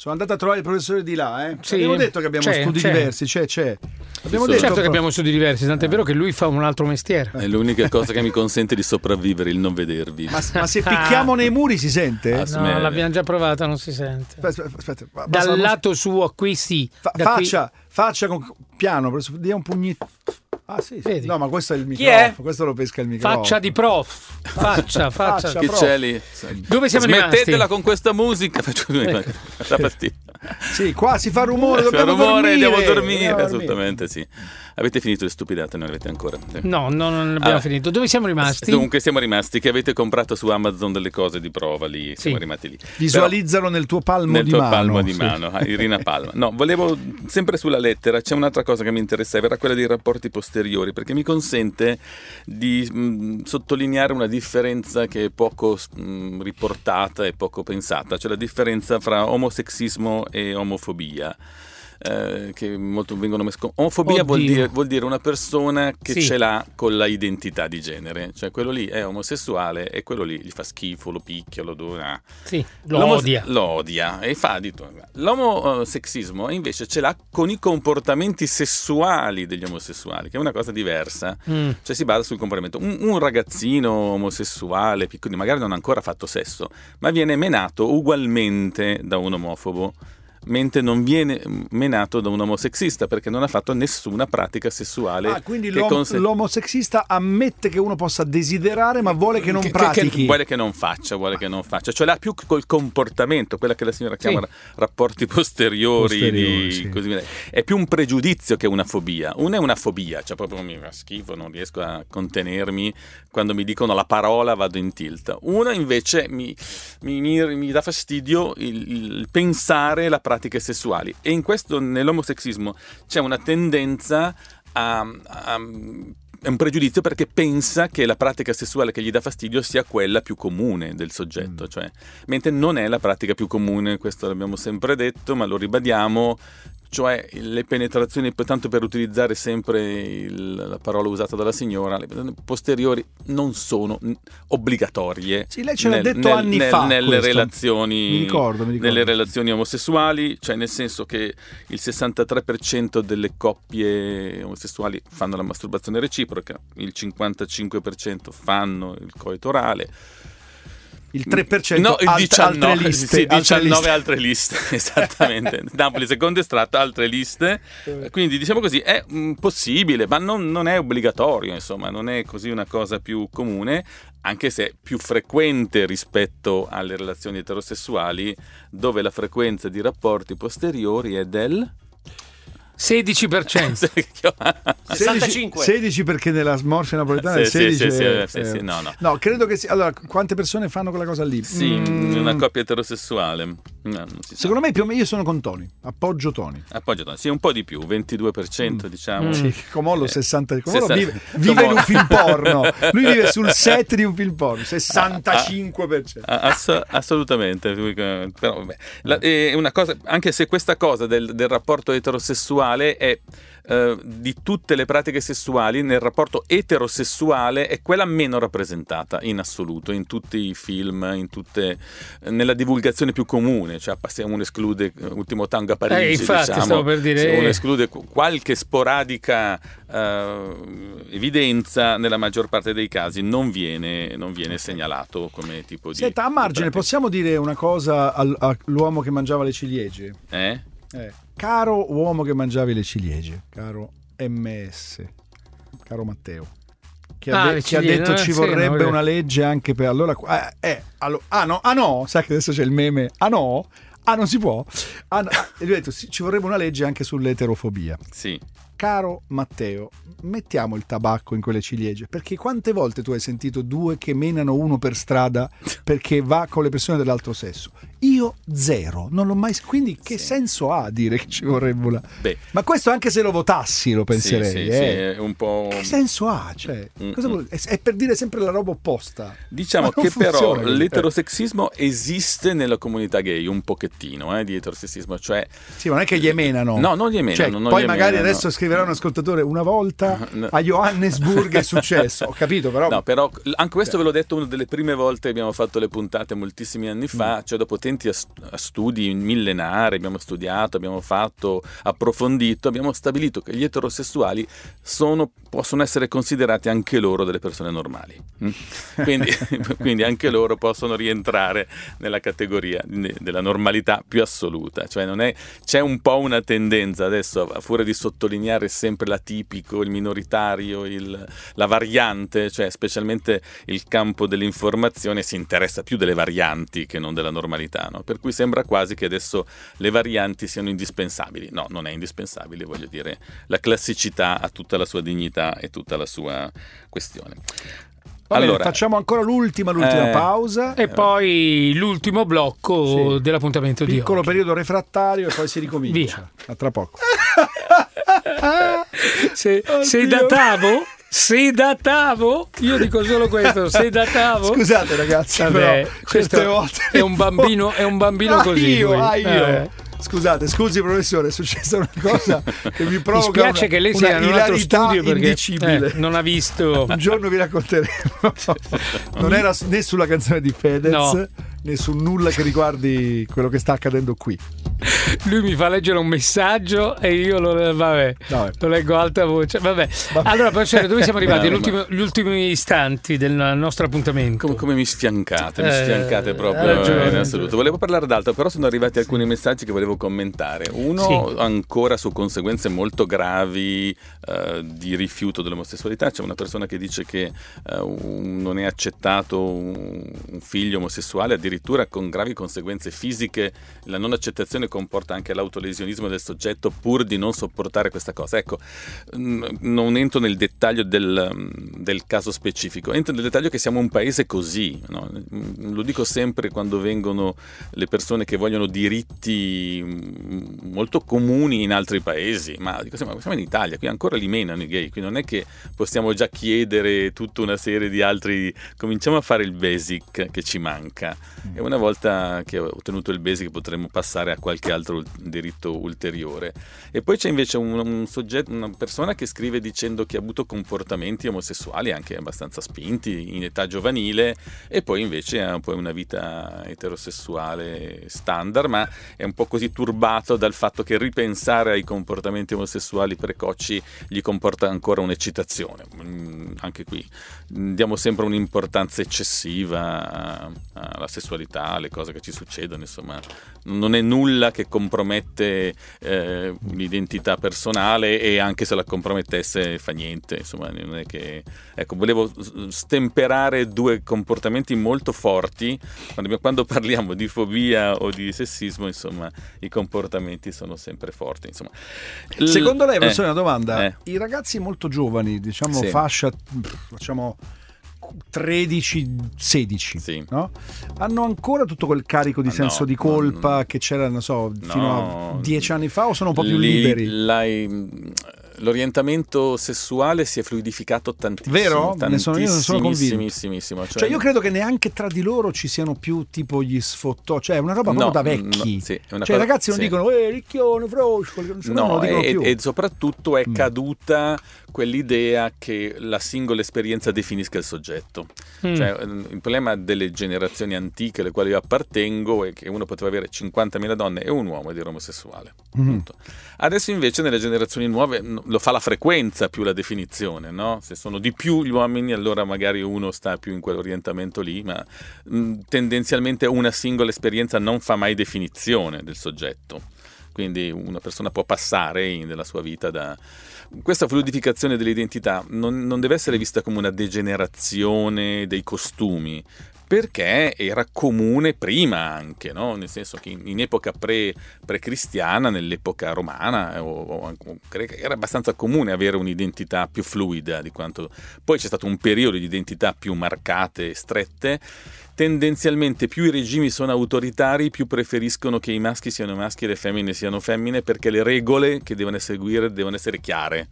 Sono andato a trovare il professore di là, eh. Sì, abbiamo detto che abbiamo c'è, studi c'è. diversi, c'è, c'è. Abbiamo Sì, detto Certo che abbiamo studi diversi, tant'è vero che lui fa un altro mestiere. È l'unica cosa che mi consente di sopravvivere, il non vedervi. Ma, ma se picchiamo nei muri si sente? Ah, No, l'abbiamo già provata, non si sente. Aspetta, aspetta, Dal la lato suo, qui sì. Fa- Da qui- faccia, faccia con piano, professore, dia un pugnetto. Ah, sì, sì. Vedi? No, ma questo è il Chi microfono. è? Questo lo pesca il microfono. Faccia di prof. Faccia, faccia. Faccia. Che prof. c'è lì? Dove siamo Smettetela rimasti? con questa musica. Faccio Ecco. Sì, qua si fa rumore, Fa dobbiamo rumore, dormire. a dormire. Dobbiamo Assolutamente sì. Avete finito le stupidate? Non le avete ancora? No, no, non abbiamo Ah. finito. Dove siamo rimasti? Dunque siamo rimasti che avete comprato su Amazon delle cose di prova lì, siamo Sì. rimasti lì. Visualizzalo nel tuo palmo nel di tuo mano. palmo di mano, ah, Irina Palma. No, volevo sempre sulla lettera, c'è un'altra cosa che mi interessava, era quella dei rapporti posteriori, perché mi consente di mh, sottolineare una differenza che è poco mh, riportata e poco pensata, cioè la differenza fra omosesismo e omofobia. eh, che molto vengono mescolati. Omofobia vuol dire, vuol dire una persona che Sì. ce l'ha con la identità di genere, cioè quello lì è omosessuale e quello lì gli fa schifo, lo picchia, lo dona. Sì, lo L'omo- odia. Lo odia e fa di tutto. L'omosesismo invece ce l'ha con i comportamenti sessuali degli omosessuali, che è una cosa diversa. Mm. Cioè si basa sul comportamento. Un, un ragazzino omosessuale, piccolo, magari non ha ancora fatto sesso, ma viene menato ugualmente da un omofobo. Mentre non viene menato da un omosexista perché non ha fatto nessuna pratica sessuale. Ah, quindi che l'om- conse- l'omosexista ammette che uno possa desiderare, ma vuole che non che- che- pratichi. che vuole che non faccia, vuole che non faccia. Cioè l'ha più col comportamento, quella che la signora Sì. chiama rapporti posteriori, Posteriori, di- sì. così. È più un pregiudizio che una fobia. Una è una fobia, cioè proprio mi fa schifo, non riesco a contenermi. Quando mi dicono la parola vado in tilt. Una invece mi, mi- mi- mi dà fastidio il, il pensare la pratiche sessuali. E in questo, nell'omosesismo, c'è una tendenza a- a è un pregiudizio perché pensa che la pratica sessuale che gli dà fastidio sia quella più comune del soggetto, cioè, mentre non è la pratica più comune, questo l'abbiamo sempre detto, ma lo ribadiamo, cioè le penetrazioni, tanto per utilizzare sempre il- la parola usata dalla signora, le penetrazioni posteriori non sono obbligatorie. Sì, lei ce l'ha detto anni fa Nelle relazioni Mi ricordo, mi ricordo. nelle relazioni omosessuali, cioè nel senso che il 63% delle coppie omosessuali fanno la masturbazione reciproca, il 55% fanno il coito orale. Il 3% No, il alt- 19, altre liste. sì, altre 19 liste. altre liste, esattamente. Napoli secondo estratto, altre liste. Quindi diciamo così, è mm, possibile, ma non, non è obbligatorio, insomma, non è così una cosa più comune, anche se è più frequente rispetto alle relazioni eterosessuali, dove la frequenza di rapporti posteriori è del... 16%. 65. 16 perché nella smorfia napoletana Sì, è sì, 16 sì, è- sì, sì, è- no, no. No, credo che sia... Allora, quante persone fanno quella cosa lì? Sì, Mm, una coppia eterosessuale. No, non si sa. Secondo me più o meno io sono con Tony, appoggio Tony. Appoggiato, sì, un po' di più, 22% diciamo. Mm. Sì, Comollo Eh, 60 Comollo 60 vive, vive in un film porno. Lui vive sul set di un film porno, 65%. Ah, ass- assolutamente, lui che- però vabbè. La- è una cosa, anche se questa cosa del, del rapporto eterosessuale è eh, di tutte le pratiche sessuali, nel rapporto eterosessuale è quella meno rappresentata in assoluto, in tutti i film, in tutte, nella divulgazione più comune, cioè se uno esclude eh, Ultimo Tango a Parigi, Eh, infatti, diciamo, stavo per dire, se uno eh. esclude qu- qualche sporadica eh, evidenza, nella maggior parte dei casi non viene, non viene segnalato come tipo di... Senta, a margine, di possiamo dire una cosa al- all'uomo che mangiava le ciliegie? Eh? Eh, caro uomo che mangiavi le ciliegie, caro MS, caro Matteo, che ha, Ah, de- le che ha detto eh, ci sì, vorrebbe no, una legge anche per... Allora, eh, eh, allo- ah no, ah no, sai che adesso c'è il meme, ah no, ah non si può, ah, no. e lui ha detto sì, ci vorrebbe una legge anche sull'eterofobia. Sì. Caro Matteo, mettiamo il tabacco in quelle ciliegie, perché quante volte tu hai sentito due che menano uno per strada perché va con le persone dell'altro sesso? Io zero, non l'ho mai... Quindi che Sì. senso ha dire che ci vorrebbe una... Beh, Ma questo anche se lo votassi lo penserei. sì, sì, eh. sì, un po'... Che senso ha? Cioè, Mm, mm. vuol- è, per dire sempre la roba opposta. Diciamo che però funziona così. l'eterosessismo esiste nella comunità gay un pochettino eh, di eterosessismo, cioè Sì, ma non è che gli emenano. No, non gli emenano, Cioè, poi magari emenano. adesso scriverà un ascoltatore una volta No. a Johannesburg è successo. Ho capito, però. No, però anche questo ve l'ho detto una delle prime volte che abbiamo fatto le puntate moltissimi anni fa, cioè dopo attenti a, a studi millenari, abbiamo studiato, abbiamo fatto, approfondito, abbiamo stabilito che gli eterosessuali sono- possono essere considerati anche loro delle persone normali. Mm? Quindi, quindi anche loro possono rientrare nella categoria della normalità più assoluta. Cioè non è, c'è un po' una tendenza adesso, a furia di sottolineare sempre l'atipico, il minoritario, il- la variante, cioè specialmente il campo dell'informazione si interessa più delle varianti che non della normalità, no? per cui sembra quasi che adesso le varianti siano indispensabili. No, non è indispensabile, voglio dire, la classicità ha tutta la sua dignità e tutta la sua questione. Va bene, allora, facciamo ancora l'ultima, l'ultima Eh, pausa. E poi l'ultimo blocco Sì. dell'appuntamento di Piccolo oggi. periodo refrattario e poi si ricomincia. A tra poco. Se, Sedatavo? Sedatavo? Io dico solo questo, sedatavo? Scusate ragazzi, Vabbè, certe volte è un bambino, è un bambino Ah, così. io, ah, io. Eh. Scusate, scusi professore, è successa una cosa che mi Mi provoca spiace una, che lei sia in un altro studio perché eh, non ha visto. Un giorno vi racconteremo. non era né sulla canzone di Fedez No. Né su nulla che riguardi quello che sta accadendo qui. Lui mi fa leggere un messaggio e io lo, vabbè, Vabbè. lo leggo a alta voce. Vabbè. Vabbè. Allora, professore, dove siamo arrivati? No, gli ultimi istanti del nostro appuntamento. Come, come mi sfiancate, mi Eh, sfiancate proprio ragione, in assoluto. Volevo parlare d'altro, però sono arrivati alcuni messaggi che volevo commentare. Uno Sì. ancora su conseguenze molto gravi eh, di rifiuto dell'omosessualità. C'è una persona che dice che eh, un- non è accettato un, un figlio omosessuale, addirittura con gravi conseguenze fisiche. La non accettazione comporta anche l'autolesionismo del soggetto pur di non sopportare questa cosa. Ecco, non entro nel dettaglio del, mm, del caso specifico, entro nel dettaglio che siamo un paese così. no? Mm, Lo dico sempre quando vengono le persone che vogliono diritti mm, molto comuni in altri paesi, ma dico siamo in Italia, qui ancora li menano i gay, qui non è che possiamo già chiedere tutta una serie di altri, cominciamo a fare il basic che ci manca e una volta che ho ottenuto il basic potremo passare a qualche altro diritto ulteriore. E poi c'è invece un, un soggetto, una persona che scrive dicendo che ha avuto comportamenti omosessuali anche abbastanza spinti in età giovanile e poi invece ha poi una vita eterosessuale standard, ma è un po' così turbato dal fatto che ripensare ai comportamenti omosessuali precoci gli comporta ancora un'eccitazione. Mm, Anche qui mm, diamo sempre un'importanza eccessiva alla sessualità, alle cose che ci succedono, insomma, non è nulla che compromette eh, l'identità personale e anche se la compromettesse fa niente, insomma, non è che ecco, volevo stemperare due comportamenti molto forti quando, quando parliamo di fobia o di sessismo, insomma, i comportamenti sono sempre forti, insomma. L- Secondo lei, eh, professore, una domanda. eh. I ragazzi molto giovani, diciamo Sì. fascia, facciamo 13-16, Sì. no? hanno ancora tutto quel carico di Ah, senso no, di colpa no, che c'era, non so, fino No. a dieci anni fa o sono un po' più Li- liberi? l'hai- l'orientamento sessuale si è fluidificato tantissimo. Vero? Ne sono- io ne sono convinto. Tantissimissimo, Cioè, io credo che neanche tra di loro ci siano più tipo gli sfottò, cioè è una roba proprio No, da vecchi. no, sì, cioè, i ragazzi non sì. dicono, eh, ricchione, frosco, non No, lo dicono e, più. e soprattutto è Mm. caduta quell'idea che la singola esperienza definisca il soggetto. Mm. Cioè, ehm, il problema delle generazioni antiche alle quali io appartengo è che uno poteva avere 50.000 donne e un uomo ed era omosessuale. Punto. Adesso invece nelle generazioni nuove lo fa la frequenza più la definizione, no? Se sono di più gli uomini allora magari uno sta più in quell'orientamento lì, ma mh, tendenzialmente una singola esperienza non fa mai definizione del soggetto. Quindi una persona può passare in- nella sua vita da... Questa fluidificazione dell'identità non, non deve essere vista come una degenerazione dei costumi, perché era comune prima anche, no? nel senso che in, epoca pre, cristiana nell'epoca romana, eh, o, o era abbastanza comune avere un'identità più fluida di quanto... Poi c'è stato un periodo di identità più marcate e strette, tendenzialmente più i regimi sono autoritari, più preferiscono che i maschi siano maschi e le femmine siano femmine, perché le regole che devono seguire devono essere chiare.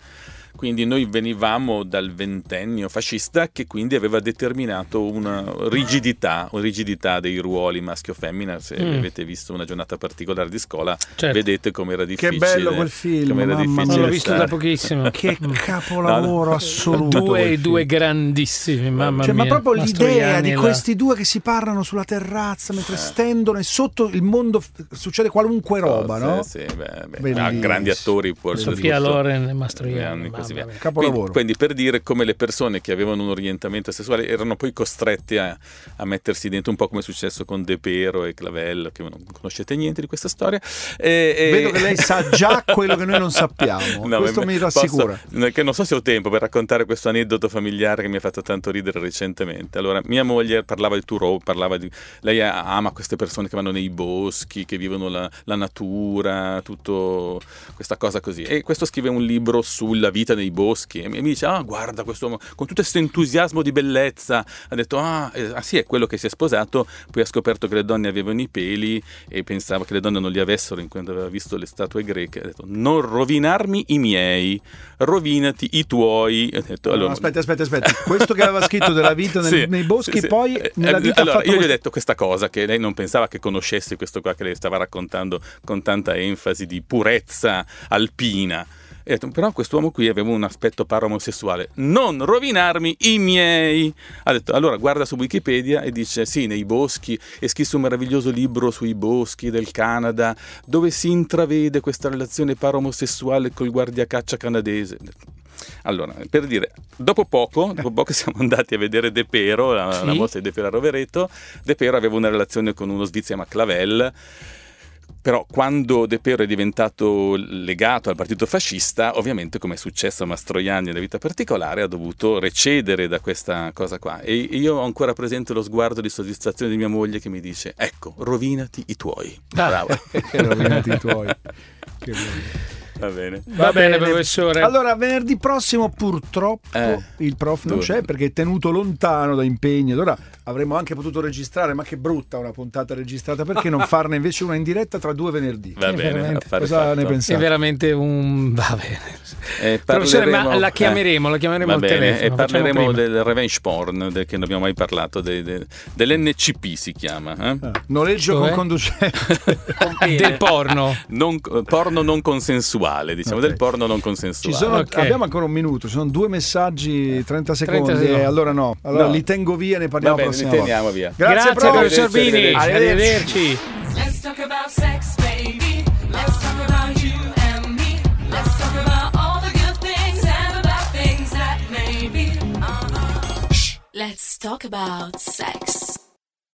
Quindi noi venivamo dal ventennio fascista che quindi aveva determinato una rigidità, una rigidità dei ruoli maschio-femmina. Se Mm. avete visto una giornata particolare di scuola, Certo. vedete com'era difficile. bello quel film, mamma l'ho visto stare. da pochissimo. Che capolavoro assoluto. Due, due grandissimi, mamma Cioè, mia. ma proprio l'idea di questi due che si parlano sulla terrazza mentre Eh. stendono e sotto il mondo succede qualunque roba, no? Sì, sì, beh, beh, ah, grandi attori, poi Sofia Loren e Mastroianni. Mamma così via. Quindi, quindi per dire come le persone che avevano un orientamento sessuale erano poi costrette a, a mettersi dentro un po' come è successo con De Pero e Clavel, che non conoscete niente di questa storia. E- e- Vedo che lei sa già quello che noi non sappiamo. No, Questo mi rassicura. posso- che non so se ho tempo per raccontare questo aneddoto familiare che mi ha fatto tanto ridere recentemente. Allora, mia moglie parlava di Thoreau, parlava di... Lei ama queste persone che vanno nei boschi, che vivono la, la natura, tutto questa cosa così. E questo scrive un libro sulla vita nei boschi e mi mi dice, ah, guarda quest'uomo, con tutto questo entusiasmo di bellezza. Ha detto, ah, eh, ah, sì, è quello che si è sposato. Poi ha scoperto che le donne avevano i peli e pensava che le donne non li avessero in quanto aveva visto le statue greche. Ha detto, non rovinarmi i miei, rovinati i tuoi. Ha detto, No, allora, aspetta, aspetta, aspetta. Questo che aveva scritto della vita nel- Sì, nei boschi, sì, poi Eh, nella vita allora, io gli ho questo- detto questa cosa che lei non pensava che conoscessi questo qua che lei stava raccontando con tanta enfasi di purezza alpina. E ho detto, però quest'uomo qui aveva un aspetto paromosessuale. Non rovinarmi i miei. Ha detto, allora guarda su Wikipedia e dice, sì, nei boschi, è scritto un meraviglioso libro sui boschi del Canada, dove si intravede questa relazione paromosessuale col guardiacaccia canadese. Allora, per dire, dopo poco, dopo poco siamo andati a vedere De Pero, la, Sì. la mostra di De Pero a Rovereto. De Pero aveva una relazione con uno svizzero Clavel. Però quando De Pero è diventato legato al partito fascista, ovviamente come è successo a Mastroianni nella vita particolare, ha dovuto recedere da questa cosa qua. E io ho ancora presente lo sguardo di soddisfazione di mia moglie che mi dice, ecco, rovinati i tuoi. Ah. Bravo. Che rovinati i tuoi. Che bello. Va bene. Va, bene, professore. Allora, venerdì prossimo purtroppo Eh, il prof non dove? c'è perché è tenuto lontano da impegni. Allora avremmo anche potuto registrare, ma che brutta una puntata registrata, perché non farne invece una in diretta tra due venerdì? Va bene, Cosa fatto. ne È pensate? veramente un... va bene. Eh, Professore, ma parleremo- la chiameremo, la chiameremo al bene, telefono, e facciamo parleremo del revenge porn, del che non abbiamo mai parlato, dei- de- dell'NCP si chiama. eh? Ah, noleggio Cioè? con conducente. Del porno. Non- porno non consensuale, diciamo, Ok. del porno non Ci consensuale. sono, Ok. Abbiamo ancora un minuto, ci sono due messaggi, 30 secondi. secondi. e allora no, allora No. li tengo via, ne Va parliamo bene, prossima volta. teniamo via. Grazie, Grazie, prof. professor Bini. Arrivederci. Arrivederci. Let's talk about sex, baby. Let's talk about you and me. Let's talk about all the good things and the bad things that may be. Uh-huh. Shh. Let's talk about sex.